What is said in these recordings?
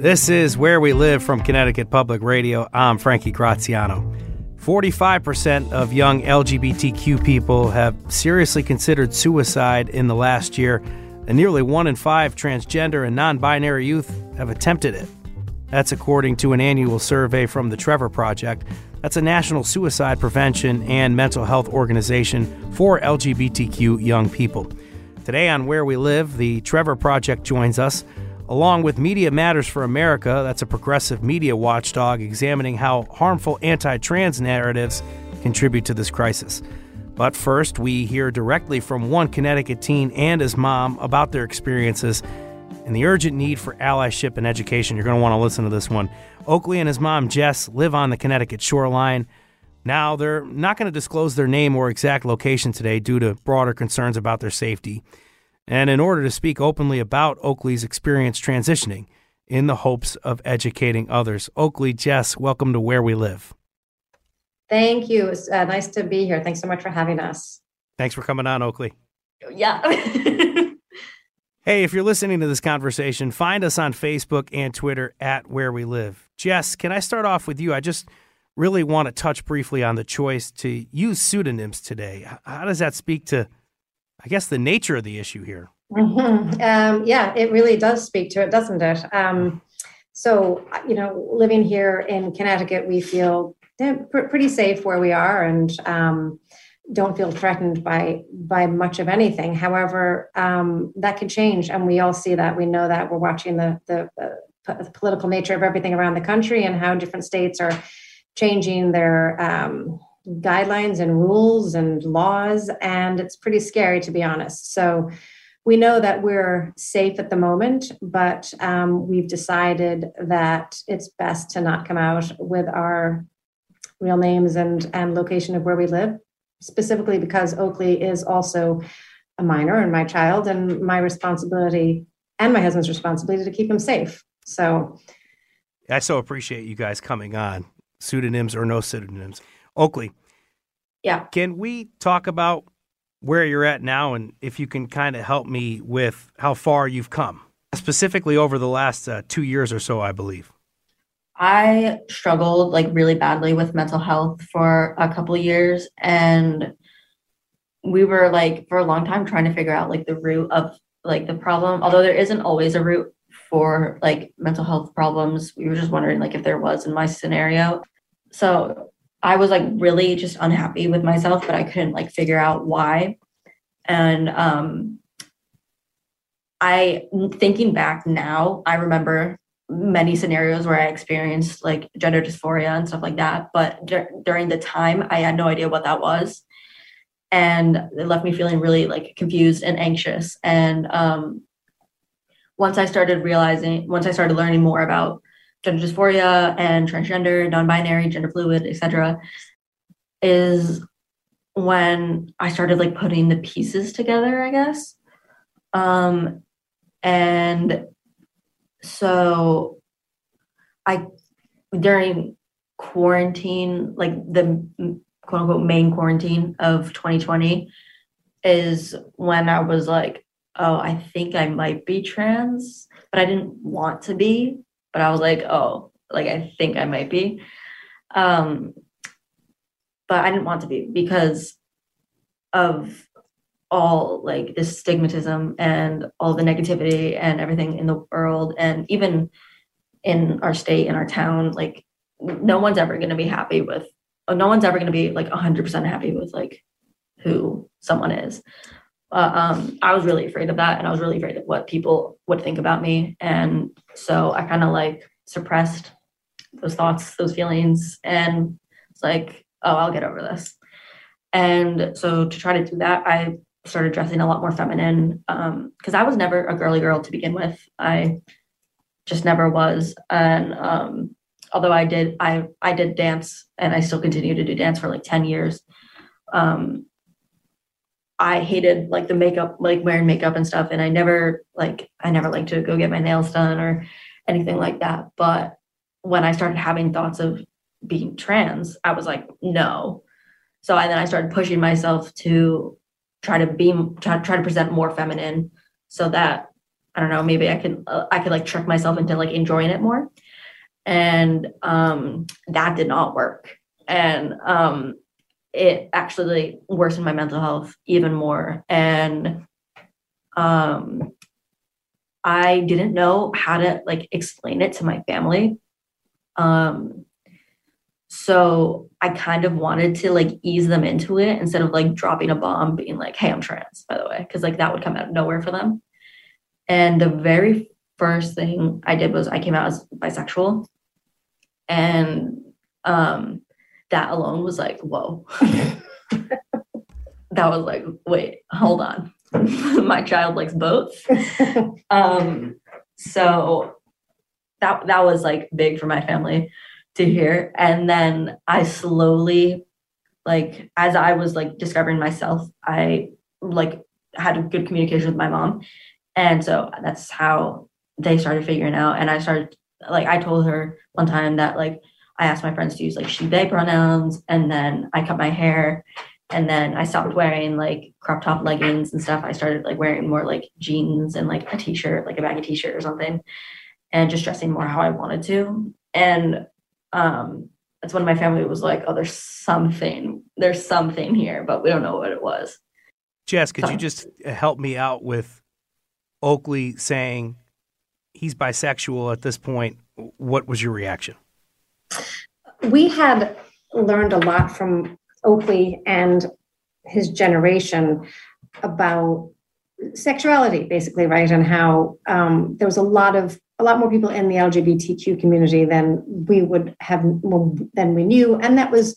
This is Where We Live from Connecticut Public Radio. I'm Frankie Graziano. 45% of young LGBTQ people have seriously considered suicide in the last year, and nearly one in five transgender and non binary youth have attempted it. That's according to an annual survey from the Trevor Project. That's a national suicide prevention and mental health organization for LGBTQ young people. Today on Where We Live, the Trevor Project joins us along with Media Matters for America, that's a progressive media watchdog examining how harmful anti trans narratives contribute to this crisis. But first, we hear directly from one Connecticut teen and his mom about their experiences and the urgent need for allyship and education. You're going to want to listen to this one. Oakley and his mom, Jess, live on the Connecticut shoreline. Now, they're not going to disclose their name or exact location today due to broader concerns about their safety and in order to speak openly about Oakley's experience transitioning in the hopes of educating others. Oakley, Jess, welcome to Where We Live. Thank you. It's uh, nice to be here. Thanks so much for having us. Thanks for coming on, Oakley. Yeah. hey, if you're listening to this conversation, find us on Facebook and Twitter at Where We Live. Jess, can I start off with you? I just really want to touch briefly on the choice to use pseudonyms today. How does that speak to I guess, the nature of the issue here. Mm-hmm. Um, yeah, it really does speak to it, doesn't it? Um, so, you know, living here in Connecticut, we feel pretty safe where we are and um, don't feel threatened by by much of anything. However, um, that could change, and we all see that. We know that we're watching the the, the political nature of everything around the country and how different states are changing their um, guidelines and rules and laws, and it's pretty scary to be honest. So we know that we're safe at the moment, but um, we've decided that it's best to not come out with our real names and and location of where we live, specifically because Oakley is also a minor and my child, and my responsibility and my husband's responsibility to keep him safe. So I so appreciate you guys coming on, pseudonyms or no pseudonyms. Oakley. Yeah. Can we talk about where you're at now and if you can kind of help me with how far you've come, specifically over the last uh, two years or so, I believe? I struggled like really badly with mental health for a couple years and we were like for a long time trying to figure out like the root of like the problem although there isn't always a root for like mental health problems we were just wondering like if there was in my scenario so I was like really just unhappy with myself, but I couldn't like figure out why. And um I thinking back now, I remember many scenarios where I experienced like gender dysphoria and stuff like that, but during the time I had no idea what that was. And it left me feeling really like confused and anxious. And um once I started realizing, once I started learning more about gender dysphoria and transgender, non-binary, gender fluid, etc., is when I started like putting the pieces together, I guess. Um, and so I during quarantine, like the quote unquote main quarantine of 2020, is when I was like, oh, I think I might be trans, but I didn't want to be but I was like, oh, like I think I might be. Um, but I didn't want to be because of all like this stigmatism and all the negativity and everything in the world and even in our state in our town like no one's ever going to be happy with no one's ever going to be like 100% happy with like who someone is uh, um, I was really afraid of that, and I was really afraid of what people would think about me, and so I kind of like suppressed those thoughts, those feelings, and it's like, oh, I'll get over this. And so to try to do that, I started dressing a lot more feminine because um, I was never a girly girl to begin with. I just never was, and um, although I did, I I did dance, and I still continue to do dance for like ten years. Um, I hated like the makeup, like wearing makeup and stuff, and I never like I never liked to go get my nails done or anything like that. But when I started having thoughts of being trans, I was like, no. So I, then I started pushing myself to try to be try, try to present more feminine, so that I don't know, maybe I can uh, I could like trick myself into like enjoying it more, and um, that did not work. And um, it actually worsened my mental health even more. And um, I didn't know how to like explain it to my family. Um, so I kind of wanted to like ease them into it instead of like dropping a bomb, being like, hey, I'm trans, by the way, because like that would come out of nowhere for them. And the very first thing I did was I came out as bisexual. And um, that alone was like, whoa. that was like, wait, hold on. My child likes both. um, so that that was like big for my family to hear. And then I slowly, like, as I was like discovering myself, I like had a good communication with my mom. And so that's how they started figuring out. And I started like I told her one time that like I asked my friends to use like she, they pronouns. And then I cut my hair. And then I stopped wearing like crop top leggings and stuff. I started like wearing more like jeans and like a t shirt, like a baggy t shirt or something, and just dressing more how I wanted to. And um, that's when my family was like, oh, there's something, there's something here, but we don't know what it was. Jess, could so. you just help me out with Oakley saying he's bisexual at this point? What was your reaction? We had learned a lot from Oakley and his generation about sexuality, basically, right? And how um, there was a lot of a lot more people in the LGBTQ community than we would have than we knew, and that was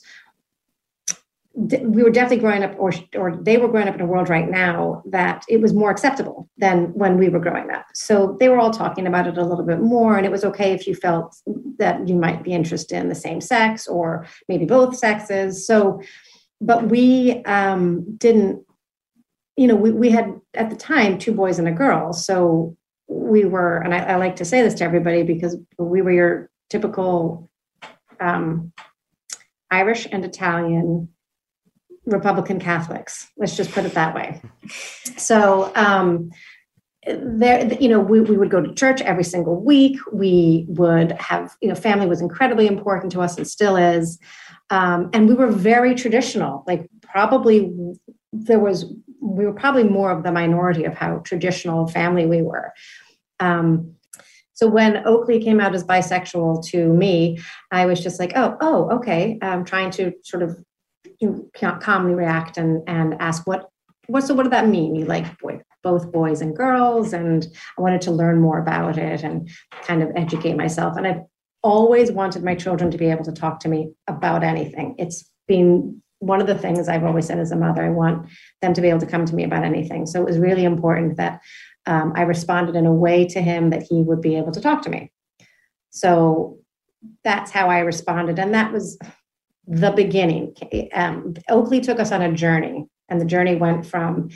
we were definitely growing up, or or they were growing up in a world right now that it was more acceptable than when we were growing up. So they were all talking about it a little bit more, and it was okay if you felt that you might be interested in the same sex or maybe both sexes. So, but we um, didn't. You know, we, we had at the time two boys and a girl. So we were, and I, I like to say this to everybody because we were your typical um, Irish and Italian Republican Catholics. Let's just put it that way. So, um, there, you know, we, we would go to church every single week. We would have, you know, family was incredibly important to us and still is. Um, and we were very traditional. Like, probably there was, we were probably more of the minority of how traditional family we were. Um, so when Oakley came out as bisexual to me, I was just like, oh, oh, okay. I'm trying to sort of you calmly react and and ask what what so what did that mean? You like boy, both boys and girls and i wanted to learn more about it and kind of educate myself. And i've always wanted my children to be able to talk to me about anything. It's been one of the things i've always said as a mother i want them to be able to come to me about anything. So it was really important that um, i responded in a way to him that he would be able to talk to me. So that's how i responded and that was the beginning. Um, Oakley took us on a journey, and the journey went from,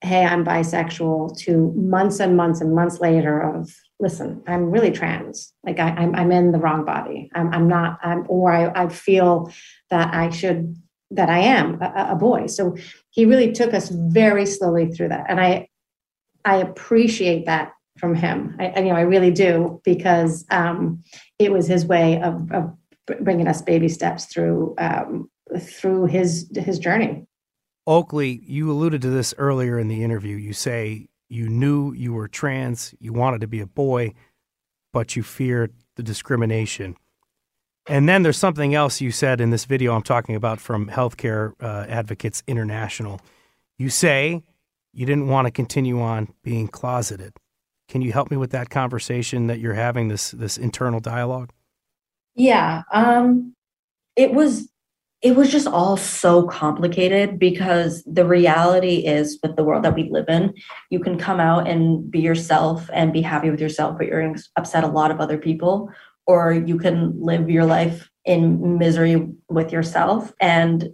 hey, I'm bisexual, to months and months and months later of, listen, I'm really trans. Like I, am I'm, I'm in the wrong body. I'm, I'm not, I'm, or I, I feel that I should, that I am a, a boy. So he really took us very slowly through that. And I, I appreciate that from him. I, you know, I really do because um, it was his way of, of bringing us baby steps through um, through his his journey. Oakley, you alluded to this earlier in the interview. You say you knew you were trans, you wanted to be a boy, but you feared the discrimination. And then there's something else you said in this video I'm talking about from Healthcare uh, Advocates International. You say you didn't want to continue on being closeted. Can you help me with that conversation that you're having this this internal dialogue? Yeah. Um, it was it was just all so complicated because the reality is with the world that we live in, you can come out and be yourself and be happy with yourself, but you're going to upset a lot of other people. Or you can live your life in misery with yourself and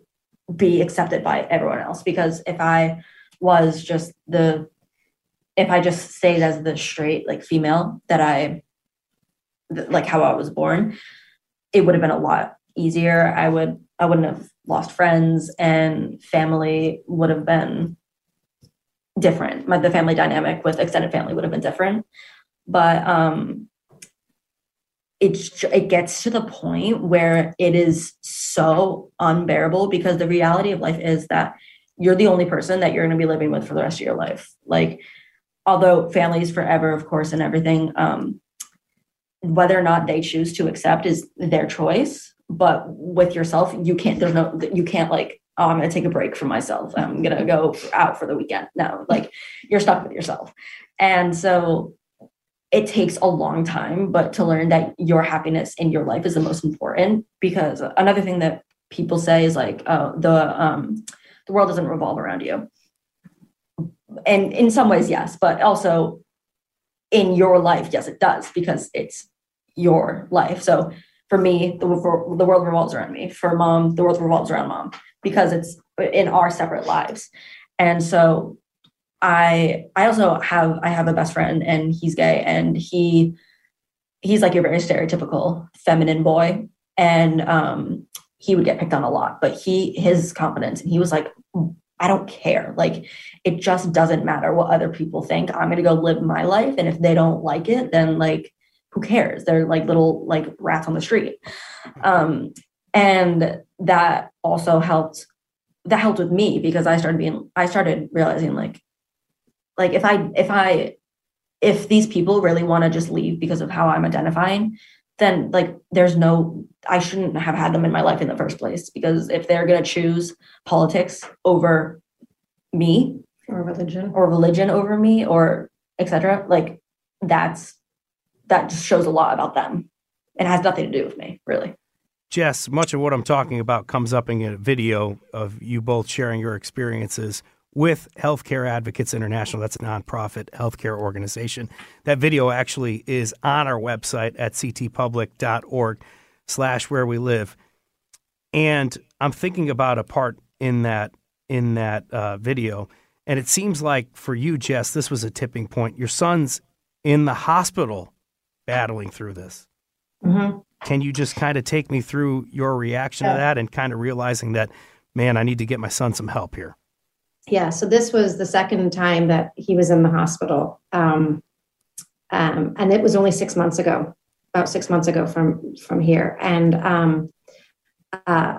be accepted by everyone else. Because if I was just the, if I just stayed as the straight, like female that I, like how I was born, it would have been a lot easier. I would I wouldn't have lost friends and family would have been different. My, the family dynamic with extended family would have been different. But um it's it gets to the point where it is so unbearable because the reality of life is that you're the only person that you're going to be living with for the rest of your life. Like although family is forever of course and everything um whether or not they choose to accept is their choice but with yourself you can't there's no you can't like oh i'm gonna take a break from myself. I'm gonna go out for the weekend. No like you're stuck with yourself. And so it takes a long time but to learn that your happiness in your life is the most important because another thing that people say is like oh the um the world doesn't revolve around you. And in some ways yes but also in your life yes it does because it's your life so for me, the, the world revolves around me. For mom, the world revolves around mom because it's in our separate lives. And so I I also have I have a best friend and he's gay and he he's like your very stereotypical feminine boy and um he would get picked on a lot but he his confidence and he was like I don't care like it just doesn't matter what other people think I'm going to go live my life and if they don't like it then like who cares? They're like little like rats on the street. Um, and that also helped that helped with me because I started being I started realizing like like if I if I if these people really want to just leave because of how I'm identifying, then like there's no I shouldn't have had them in my life in the first place because if they're going to choose politics over me or religion or religion over me or etc like that's that just shows a lot about them. It has nothing to do with me, really. Jess, much of what I'm talking about comes up in a video of you both sharing your experiences with Healthcare Advocates International. That's a nonprofit healthcare organization. That video actually is on our website at ctpublic.org slash where we live. And I'm thinking about a part in that in that uh, video, and it seems like for you, Jess, this was a tipping point. Your son's in the hospital battling through this. Mm-hmm. Can you just kind of take me through your reaction yeah. to that and kind of realizing that, man, I need to get my son some help here? Yeah. So this was the second time that he was in the hospital. Um, um, and it was only six months ago, about six months ago from, from here. And um, uh,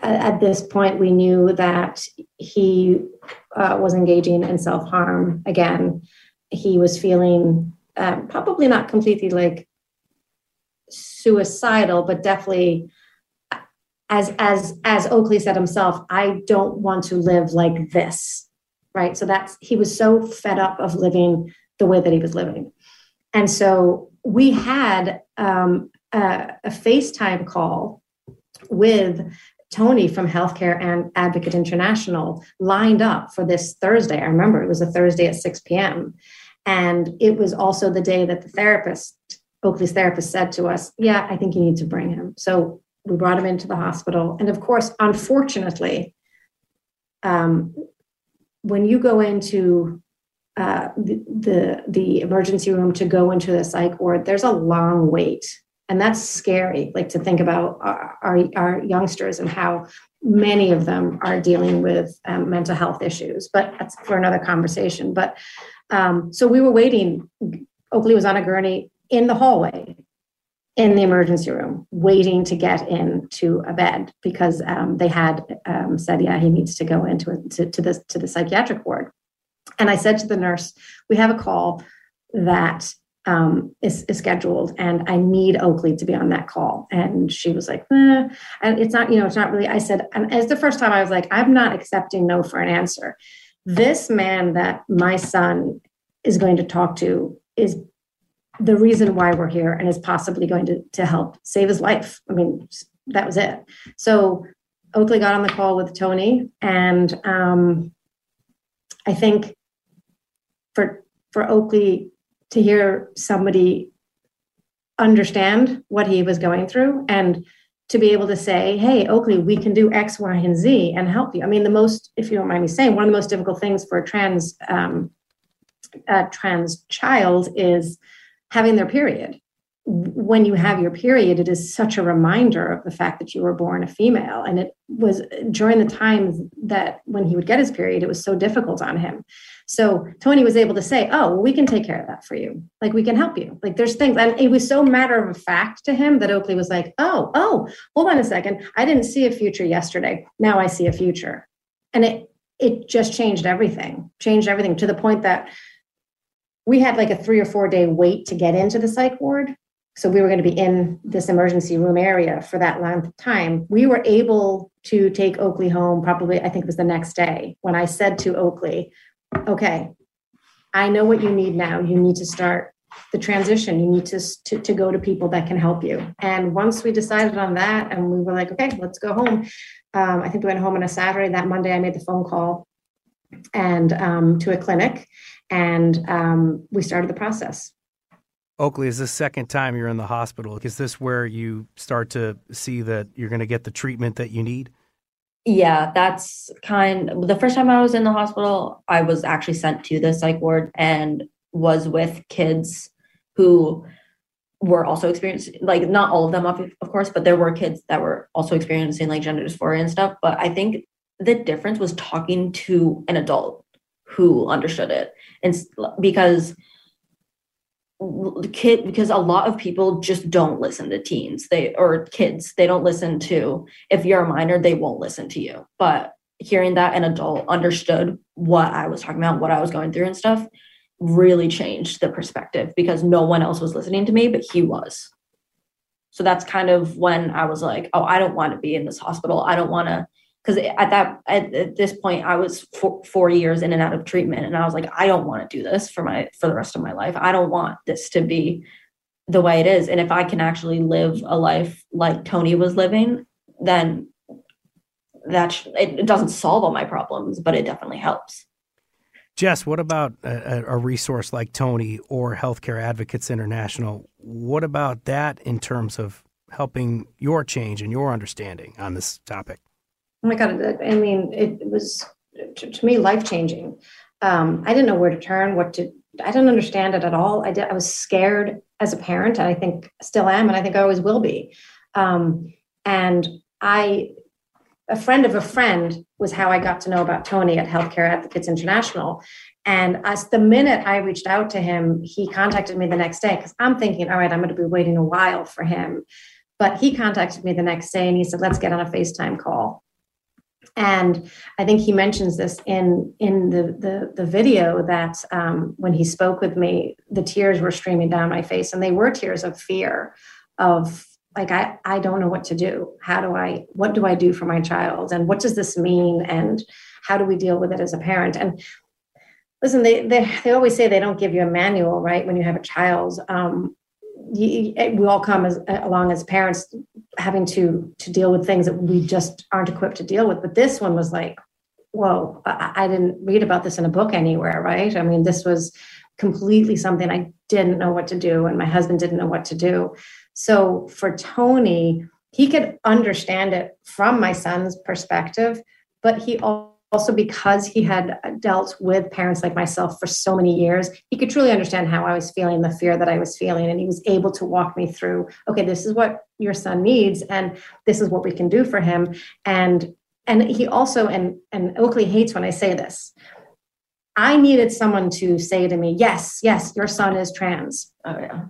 at this point, we knew that he uh, was engaging in self harm again. He was feeling um, probably not completely like suicidal, but definitely as as as Oakley said himself, I don't want to live like this. Right. So that's he was so fed up of living the way that he was living. And so we had um, a, a FaceTime call with Tony from Healthcare and Advocate International lined up for this Thursday. I remember it was a Thursday at 6 p.m. And it was also the day that the therapist, Oakley's therapist, said to us, Yeah, I think you need to bring him. So we brought him into the hospital. And of course, unfortunately, um, when you go into uh, the, the, the emergency room to go into the psych ward, there's a long wait, and that's scary. Like to think about our, our, our youngsters and how many of them are dealing with um, mental health issues. But that's for another conversation. But um, so we were waiting. Oakley was on a gurney in the hallway in the emergency room, waiting to get into a bed because um, they had um, said, "Yeah, he needs to go into it, to, to the to the psychiatric ward." And I said to the nurse, "We have a call that um, is, is, scheduled, and I need Oakley to be on that call." And she was like, eh. "And it's not, you know, it's not really." I said, and it's the first time I was like, "I'm not accepting no for an answer." This man that my son is going to talk to is the reason why we're here and is possibly going to, to help save his life. I mean, that was it. So Oakley got on the call with Tony, and um, I think for for Oakley to hear somebody understand what he was going through and to be able to say, hey, Oakley, we can do X, Y, and Z and help you. I mean, the most, if you don't mind me saying, one of the most difficult things for a trans um, a trans child is having their period when you have your period, it is such a reminder of the fact that you were born a female. And it was during the time that when he would get his period, it was so difficult on him. So Tony was able to say, Oh, well, we can take care of that for you. Like, we can help you. Like, there's things. And it was so matter of fact to him that Oakley was like, Oh, oh, hold on a second. I didn't see a future yesterday. Now I see a future. And it, it just changed everything, changed everything to the point that we had like a three or four day wait to get into the psych ward so we were going to be in this emergency room area for that length of time. We were able to take Oakley home probably, I think it was the next day when I said to Oakley, okay, I know what you need now. You need to start the transition. You need to, to, to go to people that can help you. And once we decided on that and we were like, okay, let's go home. Um, I think we went home on a Saturday. That Monday, I made the phone call and um, to a clinic and um, we started the process. Oakley, is this second time you're in the hospital? Is this where you start to see that you're going to get the treatment that you need? Yeah, that's kind the first time I was in the hospital, I was actually sent to the psych ward and was with kids who were also experiencing like not all of them of, of course, but there were kids that were also experiencing like gender dysphoria and stuff, but I think the difference was talking to an adult who understood it. And because kid because a lot of people just don't listen to teens. They or kids they don't listen to if you're a minor they won't listen to you. But hearing that an adult understood what i was talking about what i was going through and stuff really changed the perspective because no one else was listening to me but he was. So that's kind of when i was like oh i don't want to be in this hospital. I don't want to because at that at, at, this point i was four, four, years in and out of treatment and i was like i don't want to do this for my for the rest of my life i don't want this to be the way it is and if i can actually live a life like tony was living then that it, it doesn't solve all my problems but it definitely helps Jess, what about a, a, resource like Tony or Healthcare Advocates International? What about that in terms of helping your change and your understanding on this topic? Oh my god i mean it was to, to me life changing um, i didn't know where to turn what to i didn't understand it at all. I did i was scared as a parent and i think still am and i think i always will be. Um, and i a friend of a friend was how i got to know about tony at healthcare advocates international. And as the minute i reached out to him he contacted me the next day because i'm thinking all right i'm going to be waiting a while for him. But he contacted me the next day and he said let's get on a facetime call and I think he mentions this in in the the, the video that um, when he spoke with me, the tears were streaming down my face, and they were tears of fear, of like I I don't know what to do. How do I what do I do for my child, and what does this mean, and how do we deal with it as a parent? And listen, they they, they always say they don't give you a manual, right, when you have a child. Um, we all come as along as parents having to to deal with things that we just aren't equipped to deal with. But this one was like whoa I, I didn't read about this in a book anywhere right? I mean this was completely something i didn't know what to do and my husband didn't know what to do. So for tony he could understand it from my son's perspective but he also also because he had dealt with parents like myself for so many years he could truly understand how i was feeling the fear that i was feeling and he was able to walk me through okay this is what your son needs and this is what we can do for him. And and he also and and oakley hates when i say this. I needed someone to say to me yes yes your son is trans. Oh yeah.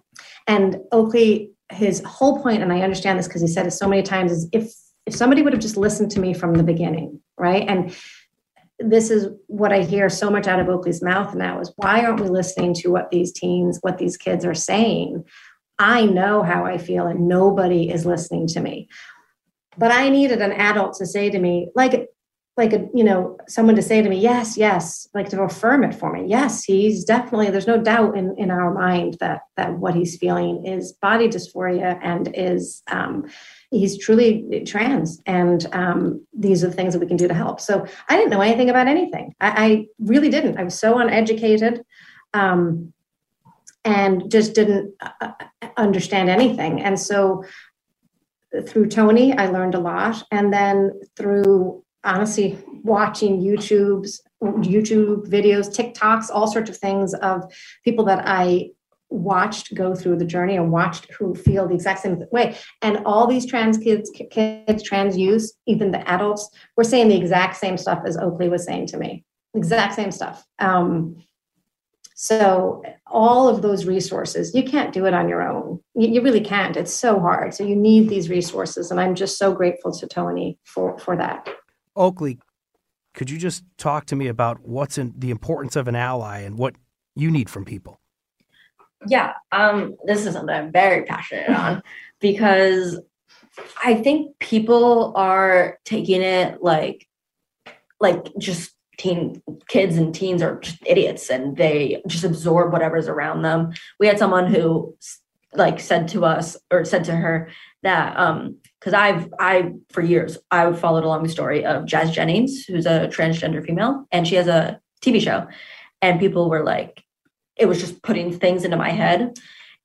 And oakley his whole point and i understand this because he said it so many times is if if somebody would have just listened to me from the beginning right? And this is what I hear so much out of Oakley's mouth now is why aren't we listening to what these teens, what these kids are saying? I know how I feel and nobody is listening to me. But I needed an adult to say to me, like, like a you know someone to say to me yes yes like to affirm it for me yes he's definitely there's no doubt in in our mind that that what he's feeling is body dysphoria and is um, he's truly trans and um, these are the things that we can do to help. So i didn't know anything about anything. I, I really didn't. I was so uneducated um, and just didn't uh, uh, understand anything. And so through tony i learned a lot. And then through honestly watching YouTube's YouTube videos, TikToks, all sorts of things of people that I watched go through the journey and watched who feel the exact same way. And all these trans kids, kids, trans youth, even the adults, were saying the exact same stuff as Oakley was saying to me. Exact same stuff. Um, so all of those resources, you can't do it on your own. You, you, really can't. It's so hard. So you need these resources, and I'm just so grateful to Tony for for that. Oakley, could you just talk to me about what's in the importance of an ally and what you need from people? Yeah, um, this is something I'm very passionate on because I think people are taking it like, like just teen kids and teens are just idiots and they just absorb whatever's around them. We had someone who like said to us or said to her that um because I've I for years I've followed along the story of Jazz Jennings, who's a transgender female, and she has a TV show, and people were like, it was just putting things into my head,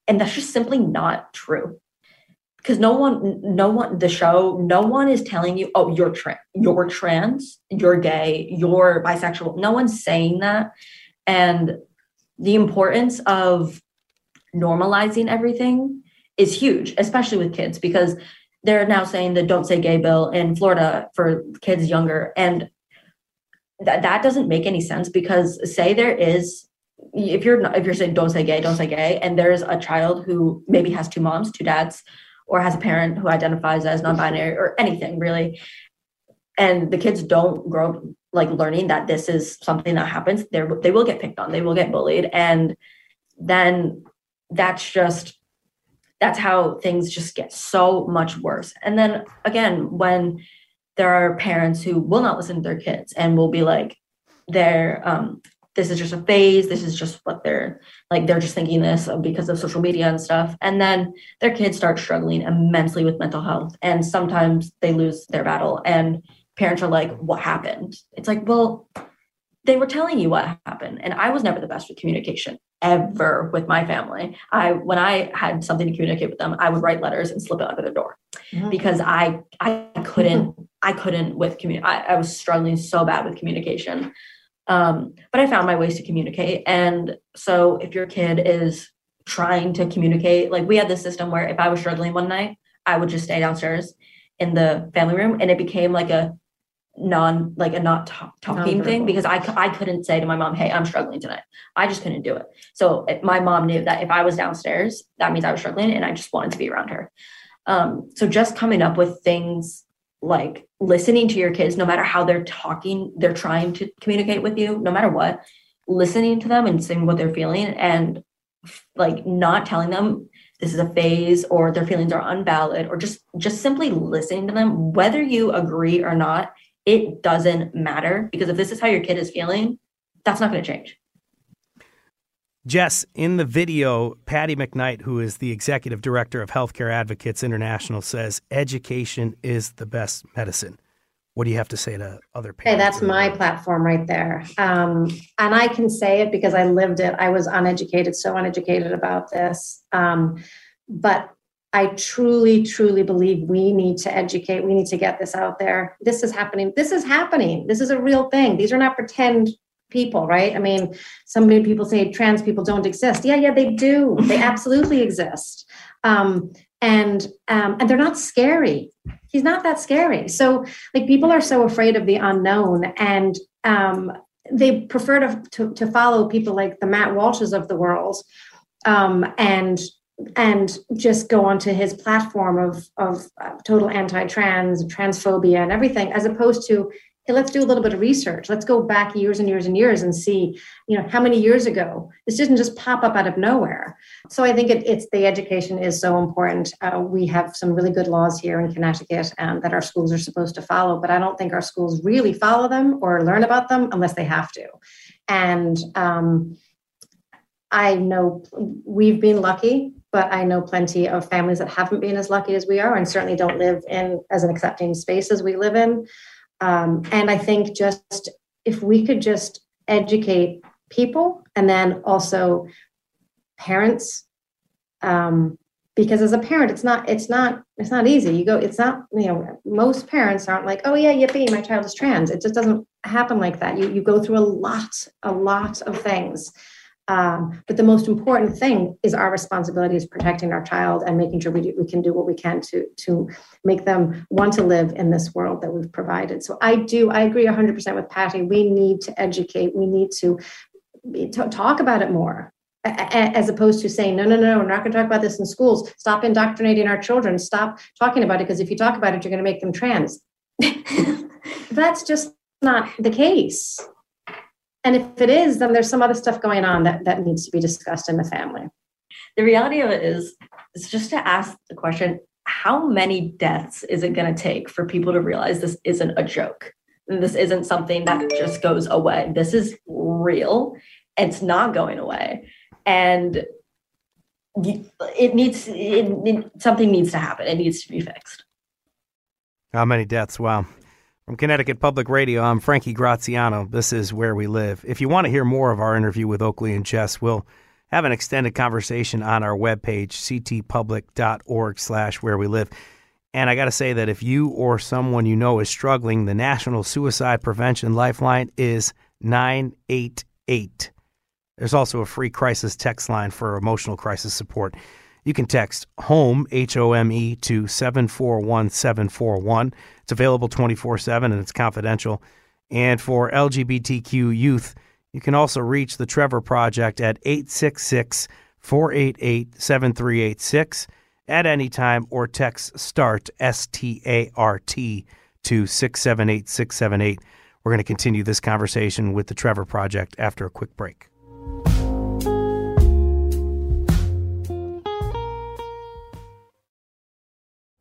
and that's just simply not true. Because no one, no one, the show, no one is telling you, oh, you're trans, you're trans, you're gay, you're bisexual. No one's saying that, and the importance of normalizing everything is huge, especially with kids, because they're now saying the don't say gay bill in Florida for kids younger. And that that doesn't make any sense because say there is if you're not, if you're saying don't say gay, don't say gay, and there's a child who maybe has two moms, two dads, or has a parent who identifies as non-binary or anything really, and the kids don't grow up like learning that this is something that happens, they they will get picked on, they will get bullied, and then that's just that's how things just get so much worse. And then again, when there are parents who will not listen to their kids and will be like, they're um, this is just a phase, this is just what they're like, they're just thinking this because of social media and stuff. And then their kids start struggling immensely with mental health. And sometimes they lose their battle. And parents are like, what happened? It's like, well, they were telling you what happened. And I was never the best with communication ever with my family. I when I had something to communicate with them, I would write letters and slip it under their door mm-hmm. because I I couldn't I couldn't with community. I, I, was struggling so bad with communication. Um, but I found my ways to communicate. And so if your kid is trying to communicate, like we had this system where if I was struggling one night, I would just stay downstairs in the family room and it became like a non like a not talking thing because I I couldn't say to my mom, "Hey, I'm struggling tonight." I just couldn't do it. So my mom knew that if I was downstairs, that means I was struggling, and I just wanted to be around her. Um, so just coming up with things like listening to your kids, no matter how they're talking, they're trying to communicate with you, no matter what, listening to them and seeing what they're feeling, and like not telling them this is a phase or their feelings are unvalid or just just simply listening to them whether you agree or not it doesn't matter because if this is how your kid is feeling, that's not going to change. Jess, in the video, Patty McKnight, who is the executive director of Healthcare Advocates International, says education is the best medicine. What do you have to say to other parents? Hey, that's my platform right there. Um, and I can say it because I lived it. I was uneducated, so uneducated about this. Um, but I truly, truly believe we need to educate. We need to get this out there. This is happening. This is happening. This is a real thing. These are not pretend people, right? I mean, so many people say trans people don't exist. Yeah, yeah, they do. They absolutely exist. Um, and um, and they're not scary. He's not that scary. So like people are so afraid of the unknown, and um, they prefer to, to, to follow people like the Matt Walshes of the world, um, and and just go onto his platform of of uh, total anti-trans transphobia and everything as opposed to let's do a little bit of research. Let's go back years and years and years and see, you know, how many years ago this didn't just pop up out of nowhere. So I think it, it's the education is so important. Uh, we have some really good laws here in Connecticut um, that our schools are supposed to follow, but I don't think our schools really follow them or learn about them unless they have to. And um, I know we've been lucky, but I know plenty of families that haven't been as lucky as we are, and certainly don't live in as an accepting space as we live in. Um, and I think just if we could just educate people and then also parents, um, because as a parent, it's not it's not it's not easy. You go, it's not you know most parents aren't like, oh yeah, yippee, my child is trans. It just doesn't happen like that. You you go through a lot a lot of things um, but the most important thing is our responsibility is protecting our child and making sure we, do, we can do what we can to, to make them want to live in this world that we've provided. So I do, I agree 100% with Patty. We need to educate, we need to, to talk about it more as opposed to saying no no no we're not going to talk about this in schools. Stop indoctrinating our children. Stop talking about it because if you talk about it you're going to make them trans. That's just not the case and if it is, then there's some other stuff going on that, that needs to be discussed in the family. The reality of it is, is just to ask the question how many deaths is it going to take for people to realize this isn't a joke? This isn't something that just goes away. This is real. It's not going away. And it needs it, it, something needs to happen. It needs to be fixed. How many deaths? Wow. From Connecticut Public Radio, I'm Frankie Graziano. This is Where We Live. If you want to hear more of our interview with Oakley and Jess, we'll have an extended conversation on our webpage, ctpublic.org slash where we live. And I got to say that if you or someone you know is struggling, the National Suicide Prevention Lifeline is 988. There's also a free crisis text line for emotional crisis support. You can text HOME, H O M E, to 741741. It's available 24 7 and it's confidential. And for LGBTQ youth, you can also reach the Trevor Project at 866 488 7386 at any time or text START, S T A R T, to 678 678. We're going to continue this conversation with the Trevor Project after a quick break.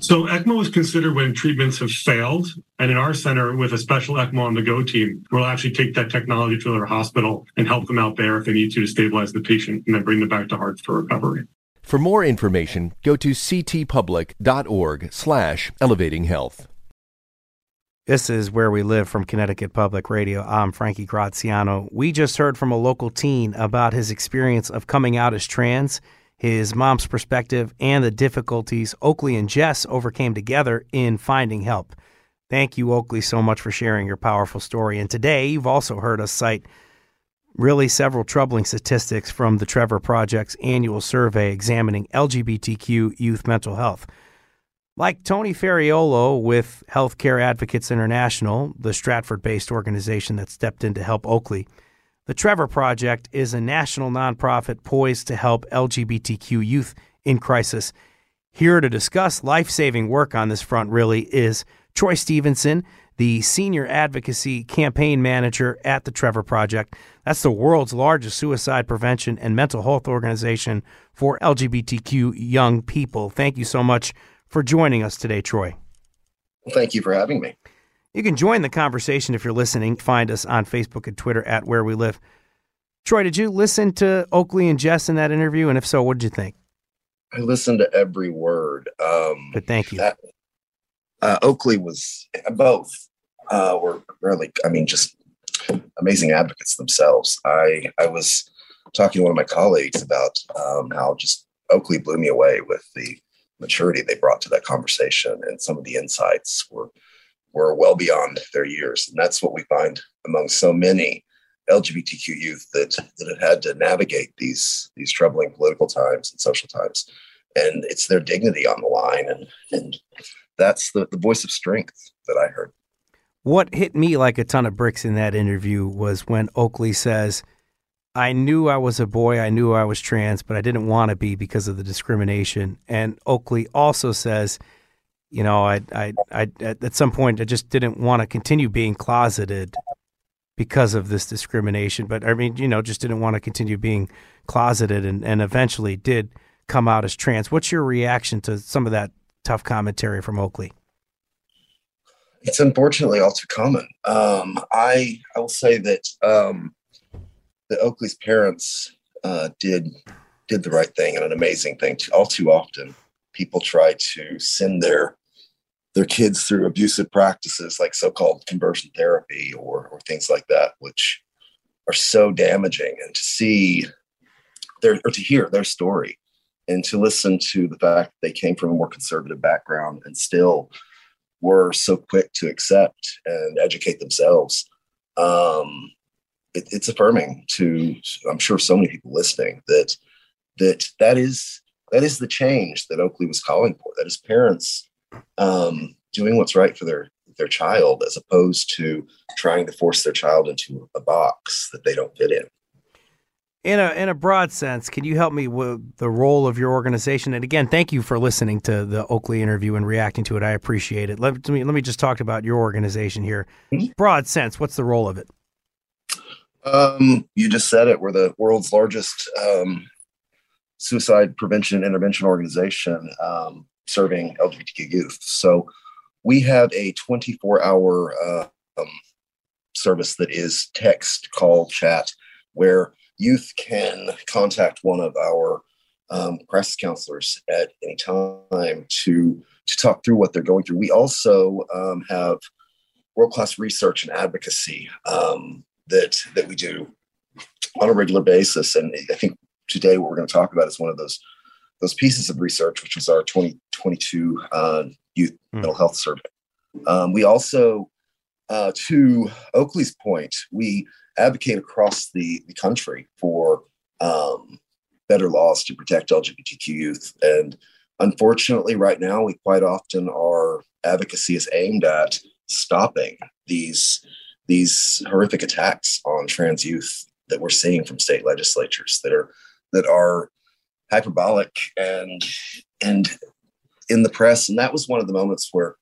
So ECMO is considered when treatments have failed. And in our center, with a special ECMO on the go team, we'll actually take that technology to their hospital and help them out there if they need to to stabilize the patient and then bring them back to heart for recovery. For more information, go to ctpublic.org slash elevating health. This is Where We Live from Connecticut Public Radio. I'm Frankie Graziano. We just heard from a local teen about his experience of coming out as trans – his mom's perspective, and the difficulties Oakley and Jess overcame together in finding help. Thank you, Oakley, so much for sharing your powerful story. And today, you've also heard us cite really several troubling statistics from the Trevor Project's annual survey examining LGBTQ youth mental health. Like Tony Ferraiolo with Healthcare Advocates International, the Stratford based organization that stepped in to help Oakley, the Trevor Project is a national nonprofit poised to help LGBTQ youth in crisis. Here to discuss life saving work on this front, really, is Troy Stevenson, the Senior Advocacy Campaign Manager at the Trevor Project. That's the world's largest suicide prevention and mental health organization for LGBTQ young people. Thank you so much for joining us today, Troy. Thank you for having me. You can join the conversation if you're listening. Find us on Facebook and Twitter at Where We Live. Troy, did you listen to Oakley and Jess in that interview? And if so, what did you think? I listened to every word. Um, But thank you. That, Uh, Oakley was both uh, were really, I mean, just amazing advocates themselves. I I was talking to one of my colleagues about um, how just Oakley blew me away with the maturity they brought to that conversation, and some of the insights were were well beyond their years, and that's what we find among so many LGBTQ youth that that have had to navigate these these troubling political times and social times, and it's their dignity on the line, and and that's the, the voice of strength that I heard. What hit me like a ton of bricks in that interview was when Oakley says, I knew I was a boy, I knew I was trans, but I didn't want to be because of the discrimination. And Oakley also says, you know, I, I, I, at some point, I just didn't want to continue being closeted because of this discrimination. But I mean, you know, just didn't want to continue being closeted and, and eventually did come out as trans. What's your reaction to some of that tough commentary from Oakley? It's unfortunately all too common. Um, I I will say that um, the Oakley's parents uh, did did the right thing and an amazing thing. All too often, people try to send their their kids through abusive practices like so-called conversion therapy or or things like that, which are so damaging. And to see their or to hear their story and to listen to the fact that they came from a more conservative background and still were so quick to accept and educate themselves. Um, it, it's affirming to, I'm sure, so many people listening that that that is that is the change that Oakley was calling for. That is parents um, doing what's right for their their child, as opposed to trying to force their child into a box that they don't fit in in a in a broad sense, can you help me with the role of your organization? And again, thank you for listening to the Oakley interview and reacting to it. I appreciate it. Let me let me just talk about your organization here. Mm-hmm. Broad sense, what's the role of it? Um, you just said it. We're the world's largest um, suicide prevention intervention organization um, serving LGBTQ youth. So we have a 24 hour uh, um, service that is text, call, chat, where youth can contact one of our um, crisis counselors at any time to to talk through what they're going through. We also um, have world class research and advocacy um, that that we do on a regular basis, and I think today what we're going to talk about is one of those those pieces of research, which was our 2022 uh, youth mm. mental health survey. Um, we also, uh, to Oakley's point, we advocate across the, the country for um, better laws to protect LGBTQ youth. And unfortunately, right now, we quite often our advocacy is aimed at stopping these these horrific attacks on trans youth that we're seeing from state legislatures that are that are hyperbolic and and in the press. And that was one of the moments where,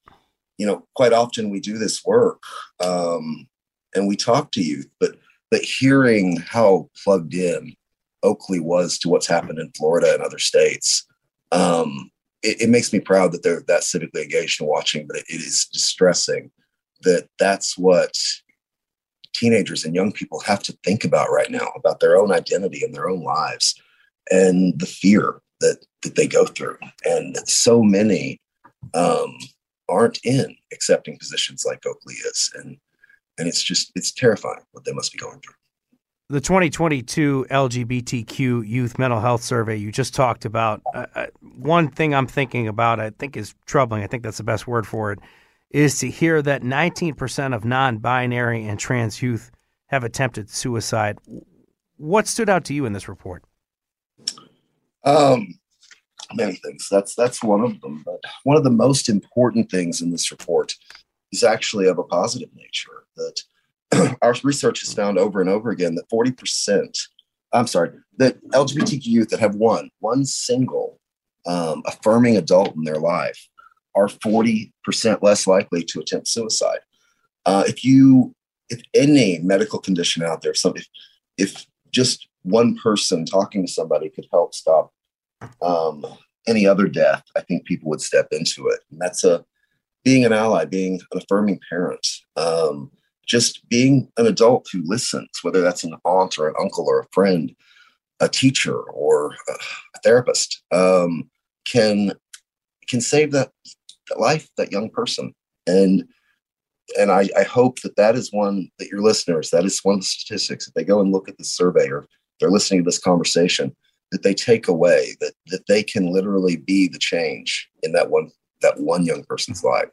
you know, quite often we do this work um, and we talk to youth, but but hearing how plugged in Oakley was to what's happened in Florida and other states, um, it, it, makes me proud that they're that civically engaged and watching. But it, it is distressing that that's what teenagers and young people have to think about right now about their own identity and their own lives and the fear that that they go through. And so many um, aren't in accepting positions like Oakley is, and and it's just it's terrifying what they must be going through. The 2022 LGBTQ Youth Mental Health Survey you just talked about. Uh, uh, one thing I'm thinking about, I think, is troubling. I think that's the best word for it. Is to hear that 19% of non-binary and trans youth have attempted suicide. What stood out to you in this report? Um, many things. That's that's one of them. But one of the most important things in this report is actually of a positive nature. That our research has found over and over again that 40%, I'm sorry, that LGBTQ youth that have one, one single um, affirming adult in their life are 40% less likely to attempt suicide. Uh, if you, if any medical condition out there, some, if, if just one person talking to somebody could help stop um, any other death, I think people would step into it. And that's a being an ally, being an affirming parent, um, just being an adult who listens, whether that's an aunt or an uncle or a friend, a teacher or a therapist, um, can can save that life, that young person. And and I, I hope that that is one that your listeners, that is one of the statistics. If they go and look at the survey or they're listening to this conversation, that they take away that that they can literally be the change in that one that one young person's life.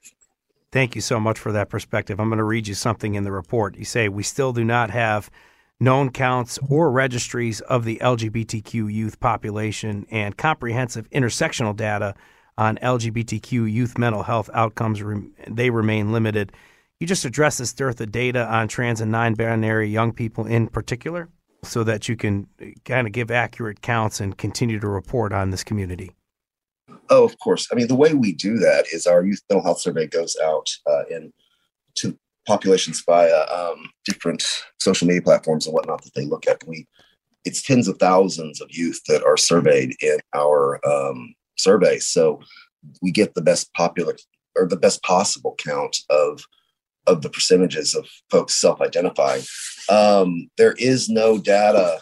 Thank you so much for that perspective. I'm going to read you something in the report. You say we still do not have known counts or registries of the LGBTQ youth population and comprehensive intersectional data on LGBTQ youth mental health outcomes. They remain limited. You just address this dearth of data on trans and non binary young people in particular so that you can kind of give accurate counts and continue to report on this community. Oh, of course. I mean, the way we do that is our youth mental health survey goes out uh, in to populations via um, different social media platforms and whatnot that they look at. We it's tens of thousands of youth that are surveyed in our um, survey, so we get the best popular or the best possible count of of the percentages of folks self-identifying. Um, there is no data.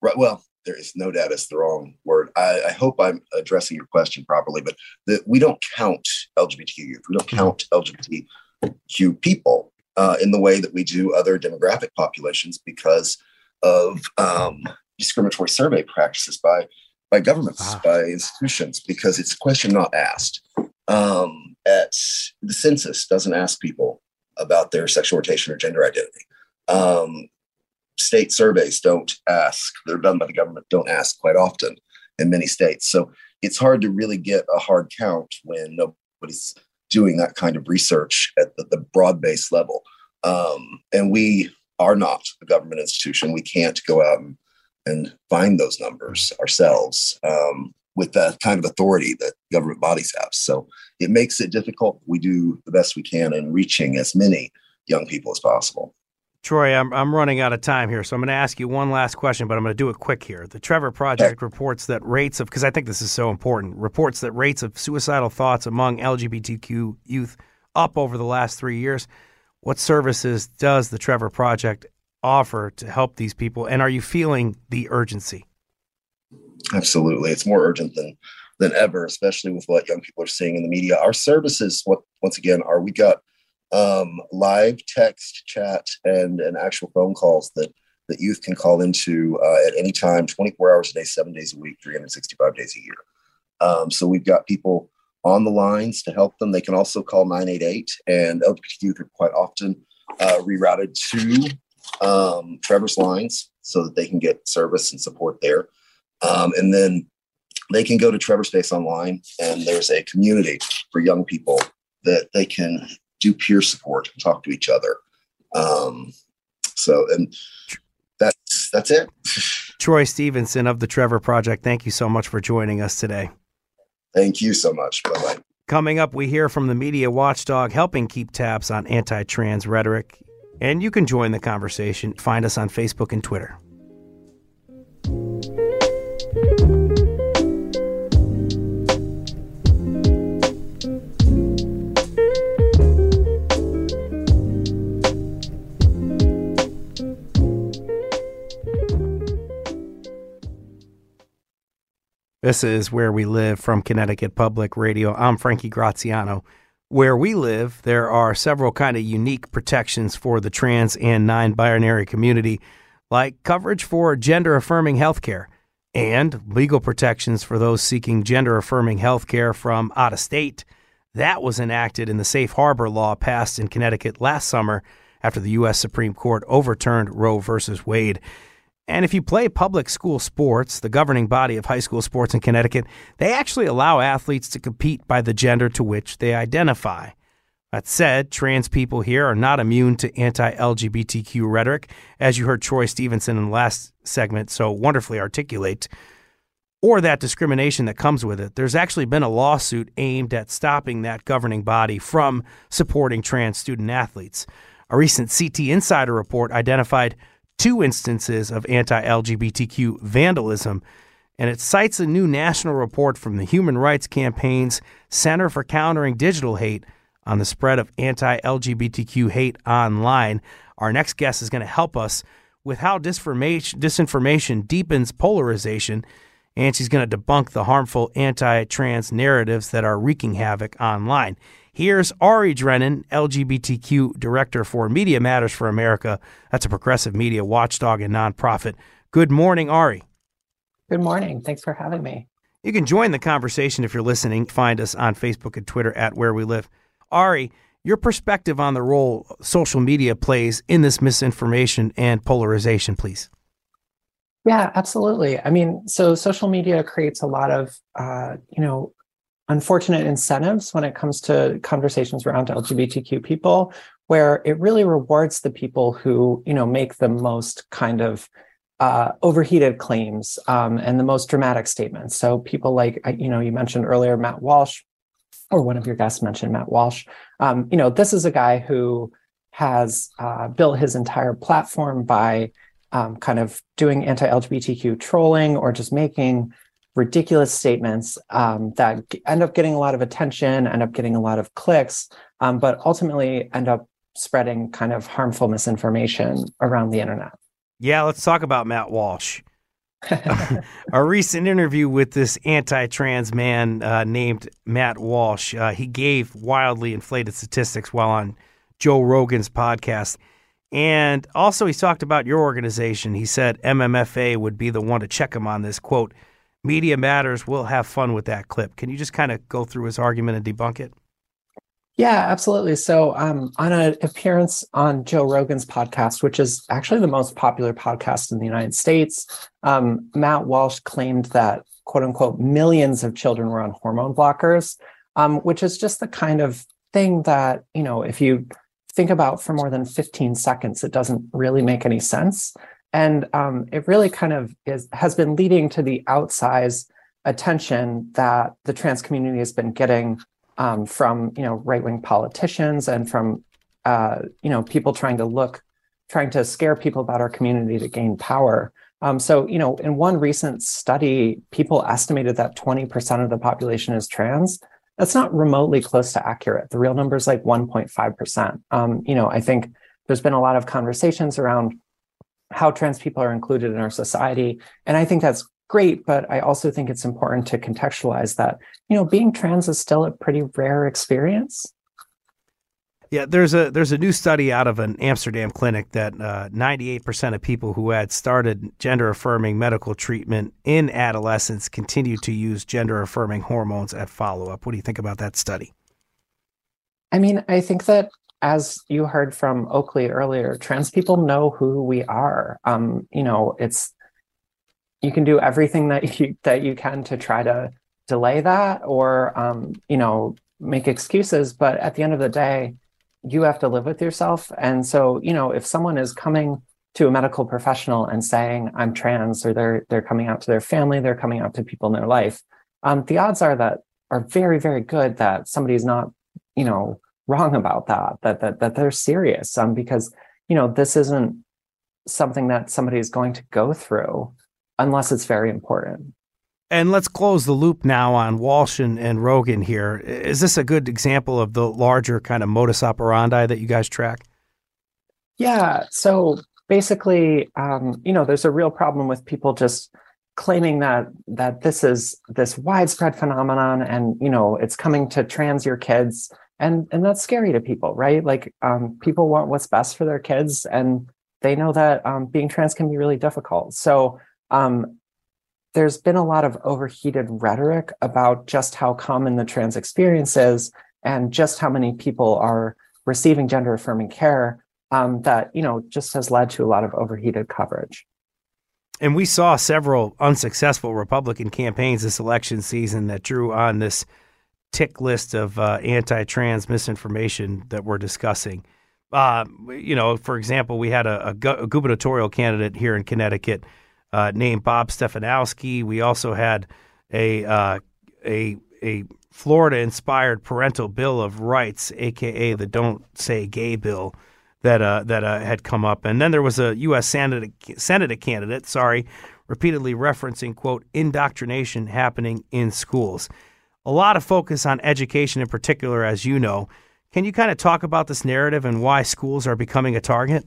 Right, well, there is no data is the wrong word. I, I, hope I'm addressing your question properly, but the, we don't count LGBTQ youth. We don't mm-hmm. count LGBTQ people uh, in the way that we do other demographic populations because of um, discriminatory survey practices by by governments, ah. by institutions, because it's a question not asked. Um, at the census doesn't ask people about their sexual orientation or gender identity. Um, state surveys don't ask, they're done by the government, don't ask quite often in many states. So it's hard to really get a hard count when nobody's doing that kind of research at the, the broad based level. Um, and we are not a government institution. We can't go out and, and find those numbers ourselves um, with the kind of authority that government bodies have. So it makes it difficult. We do the best we can in reaching as many young people as possible. Troy, I'm, I'm running out of time here, so I'm going to ask you one last question, but I'm going to do it quick here. The Trevor Project reports that rates of, because I think this is so important, reports that rates of suicidal thoughts among LGBTQ youth up over the last three years. What services does the Trevor Project offer to help these people, and are you feeling the urgency? Absolutely, it's more urgent than than ever, especially with what young people are seeing in the media. Our services, what once again, are we got um, live text, chat, and and actual phone calls that that youth can call into uh, at any time, 24 hours a day, seven days a week, 365 days a year. Um, so we've got people on the lines to help them. They can also call 988, and LGBT youth are quite often uh, rerouted to um, Trevor's lines so that they can get service and support there. Um, and then they can go to TrevorSpace Online, and there's a community for young people that they can do peer support and talk to each other. Um, so, and that's that's it. Troy Stevenson of the Trevor Project, thank you so much for joining us today. Thank you so much. Bye bye. Coming up, we hear from the media watchdog helping keep tabs on anti trans rhetoric. And you can join the conversation. Find us on Facebook and Twitter. This is Where We Live from Connecticut Public Radio. I'm Frankie Graziano. Where we live, there are several kind of unique protections for the trans and non-binary community, like coverage for gender-affirming health care and legal protections for those seeking gender-affirming health care from out of state. That was enacted in the Safe Harbor law passed in Connecticut last summer after the U.S. Supreme Court overturned Roe v. Wade. And if you play public school sports, the governing body of high school sports in Connecticut, they actually allow athletes to compete by the gender to which they identify. That said, trans people here are not immune to anti LGBTQ rhetoric, as you heard Troy Stevenson in the last segment so wonderfully articulate, or that discrimination that comes with it. There's actually been a lawsuit aimed at stopping that governing body from supporting trans student athletes. A recent CT Insider report identified two instances of anti LGBTQ vandalism, and it cites a new national report from the Human Rights Campaign's Center for Countering Digital Hate on the spread of anti LGBTQ hate online. Our next guest is going to help us with how disinformation, deepens polarization and she's going to debunk the harmful anti trans narratives that are wreaking havoc online. Here's Ari Drennen, LGBTQ Director for Media Matters for America. That's a progressive media watchdog and nonprofit. Good morning, Ari. Good morning. Thanks for having me. You can join the conversation if you're listening. Find us on Facebook and Twitter at Where We Live. Ari, your perspective on the role social media plays in this misinformation and polarization, please. Yeah, absolutely. I mean, so social media creates a lot of, uh, you know, unfortunate incentives when it comes to conversations around LGBTQ people, where it really rewards the people who, you know, make the most kind of uh, overheated claims um, and the most dramatic statements. So people like, you know, you mentioned earlier Matt Walsh, or one of your guests mentioned Matt Walsh. Um, you know, this is a guy who has uh, built his entire platform by um, kind of doing anti-LGBTQ trolling or just making ridiculous statements um, that end up getting a lot of attention, end up getting a lot of clicks, um, but ultimately end up spreading kind of harmful misinformation around the internet. Yeah, let's talk about Matt Walsh. a recent interview with this anti-trans man uh, named Matt Walsh. Uh, he gave wildly inflated statistics while on Joe Rogan's podcast. And also, he talked about your organization. He said MMFA would be the one to check him on this. Quote, Media Matters will have fun with that clip. Can you just kind of go through his argument and debunk it? Yeah, absolutely. So, um, on an appearance on Joe Rogan's podcast, which is actually the most popular podcast in the United States, um, Matt Walsh claimed that "quote unquote" millions of children were on hormone blockers, um, which is just the kind of thing that you know, if you think about for more than 15 seconds, it doesn't really make any sense. And um, it really kind of is has been leading to the outsized attention that the trans community has been getting um, from you know right wing politicians and from uh, you know people trying to look trying to scare people about our community to gain power. Um, so you know in one recent study, people estimated that 20% of the population is trans that's not remotely close to accurate. The real number is like 1.5%. Um, you know, I think there's been a lot of conversations around how trans people are included in our society. And I think that's great, but I also think it's important to contextualize that, you know, being trans is still a pretty rare experience. Yeah, there's a there's a new study out of an Amsterdam clinic that uh, 98% of people who had started gender affirming medical treatment in adolescence continue to use gender affirming hormones at follow up. What do you think about that study? I mean, I think that as you heard from Oakley earlier, trans people know who we are. Um, you know, it's you can do everything that you that you can to try to delay that or um, you know make excuses, but at the end of the day you have to live with yourself. And so, you know, if someone is coming to a medical professional and saying I'm trans, or they're they're coming out to their family, they're coming out to people in their life, um, the odds are that are very very good that somebody's not, you know, wrong about that, that that that they're serious, um, because you know this isn't something that somebody is going to go through unless it's very important. And let's close the loop now on Walsh and, and Rogan here. Is this a good example of the larger kind of modus operandi that you guys track? Yeah. So basically, um, you know, there's a real problem with people just claiming that that this is this widespread phenomenon and you know it's coming to trans your kids and and that's scary to people right? Like um, people want what's best for their kids and they know that um, being trans can be really difficult. So um, there's been a lot of overheated rhetoric about just how common the trans experience is and just how many people are receiving gender affirming care um, that you know just has led to a lot of overheated coverage. And we saw several unsuccessful republican campaigns this election season that drew on this tick list of uh, anti-trans misinformation that we're discussing uh, you know for example we had a, a, gu- a gubernatorial candidate here in connecticut uh, named Bob Stefanowski. We also had a uh, a a Florida-inspired parental bill of rights, aka the "Don't Say Gay" bill, that uh, that uh, had come up, and then there was a U.S. Senate Senate candidate, sorry, repeatedly referencing quote indoctrination happening in schools. A lot of focus on education in particular, as you know. Can you kind of talk about this narrative and why schools are becoming a target?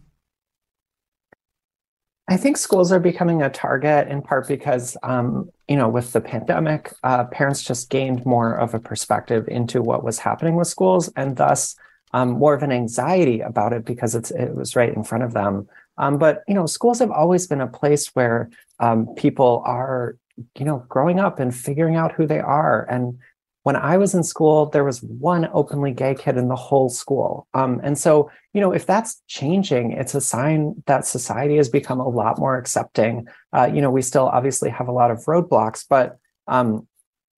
I think schools are becoming a target in part because, um, you know, with the pandemic, uh, parents just gained more of a perspective into what was happening with schools and thus um, more of an anxiety about it because it was right in front of them. Um, but, you know, schools have always been a place where um, people are, you know, growing up and figuring out who they are and when I was in school, there was one openly gay kid in the whole school. Um, and so, you know, if that's changing, it's a sign that society has become a lot more accepting. Uh, you know, we still obviously have a lot of roadblocks, but um,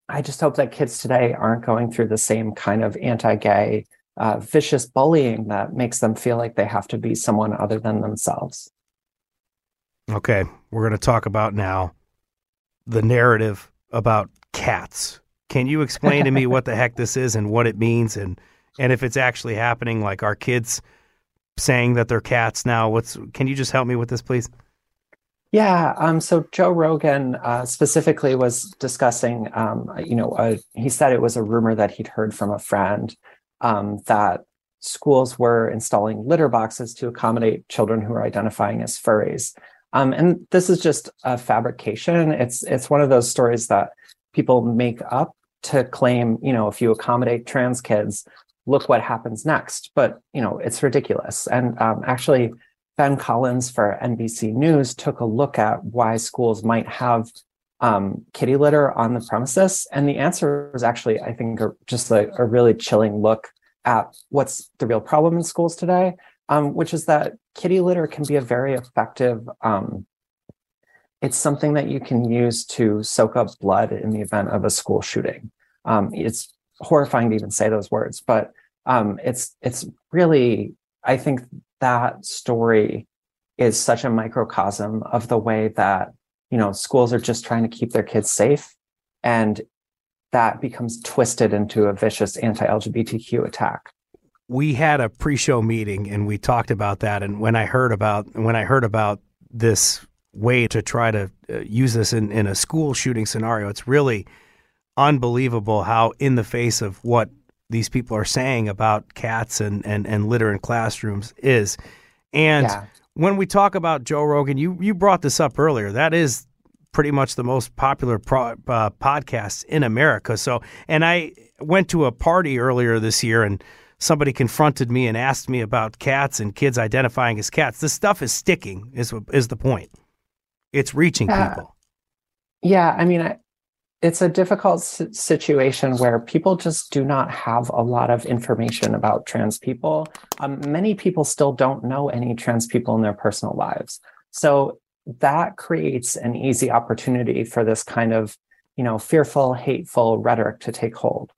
I just hope that kids today aren't going through the same kind of anti gay, uh, vicious bullying that makes them feel like they have to be someone other than themselves. Okay, we're going to talk about now the narrative about cats can you explain to me what the heck this is and what it means and and if it's actually happening? Like our kids saying that they're cats now. What's can you just help me with this, please? Yeah. Um, so Joe Rogan uh, specifically was discussing, um, you know, uh, he said it was a rumor that he'd heard from a friend um, that schools were installing litter boxes to accommodate children who are identifying as furries. Um, and this is just a fabrication. It's it's one of those stories that people make up to claim, you know, if you accommodate trans kids, look what happens next. But, you know, it's ridiculous. And um, actually, Ben Collins for NBC News took a look at why schools might have um, kitty litter on the premises. And the answer was actually, I think, just a, a, really chilling look at what's the real problem in schools today, um, which is that kitty litter can be a very effective um, it's something that you can use to soak up blood in the event of a school shooting. Um, it's horrifying to even say those words, but um, it's it's really I think that story is such a microcosm of the way that you know schools are just trying to keep their kids safe, and that becomes twisted into a vicious anti-LGBTQ attack. We had a pre-show meeting and we talked about that. And when I heard about when I heard about this way to try to uh, use this in, in a school shooting scenario. It's really unbelievable how, in the face of what these people are saying about cats and, and, and litter in classrooms, is. And yeah. when we talk about Joe Rogan, you, you brought this up earlier. That is pretty much the most popular pro, uh, podcast in America. So, and I went to a party earlier this year and somebody confronted me and asked me about cats and kids identifying as cats. This stuff is sticking, is, is the point. It's reaching uh, people. Yeah, I mean, it's a difficult situation where people just do not have a lot of information about trans people. Um, many people still don't know any trans people in their personal lives. So that creates an easy opportunity for this kind of, you know, fearful, hateful rhetoric to take hold.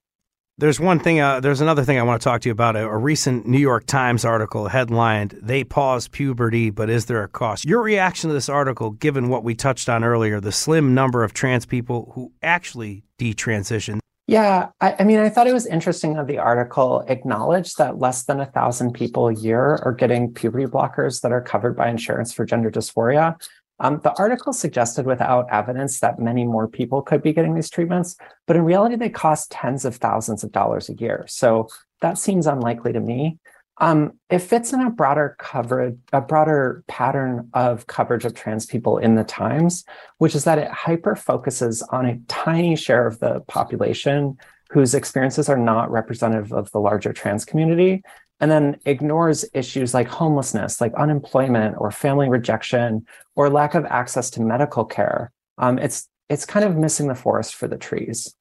There's one thing. Uh, there's another thing I want to talk to you about. A, a, recent New York Times article headlined "They Pause Puberty, but Is There a Cost?" Your reaction to this article, given what we touched on earlier, the slim number of trans people who actually detransition. Yeah, I, I mean, I thought it was interesting that the article acknowledged that less than a thousand people a year are getting puberty blockers that are covered by insurance for gender dysphoria. Um, the article suggested without evidence that many more people could be getting these treatments, but in reality, they cost tens of thousands of dollars a year. So that seems unlikely to me. Um, it fits in a broader coverage, a broader pattern of coverage of trans people in the Times, which is that it hyper focuses on a tiny share of the population whose experiences are not representative of the larger trans community and then ignores issues like homelessness, like unemployment or family rejection or lack of access to medical care. Um, it's it's kind of missing the forest for the trees.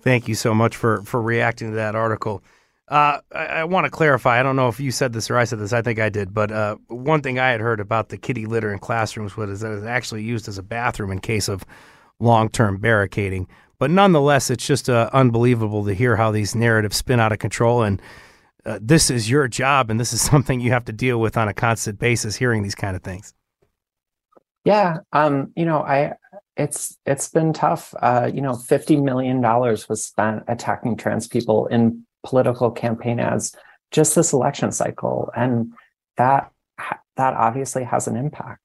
Thank you so much for for reacting to that article. Uh, I, I want to clarify. I don't know if you said this or I said this. I think I did. But uh, one thing I had heard about the kitty litter in classrooms was that it's actually used as a bathroom in case of long term barricading. But nonetheless, it's just uh, unbelievable to hear how these narratives spin out of control. And uh, this is your job, and this is something you have to deal with on a constant basis. Hearing these kind of things. Yeah, um, you know, I it's it's been tough. Uh, you know, fifty million dollars was spent attacking trans people in political campaign ads just this election cycle, and that that obviously has an impact.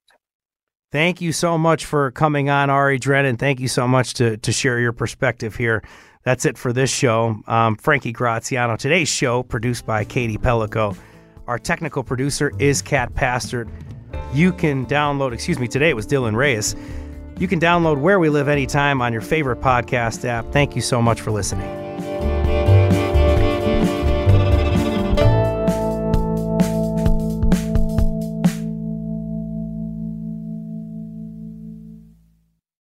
Thank you so much for coming on, Ari Drennen. Thank you so much to, to share your perspective here. That's it for this show. Um, Frankie Graziano. Today's show produced by Katie Pellico. Our technical producer is Kat Pastert. You can download, excuse me, today it was Dylan Reyes. You can download Where We Live anytime on your favorite podcast app. Thank you so much for listening.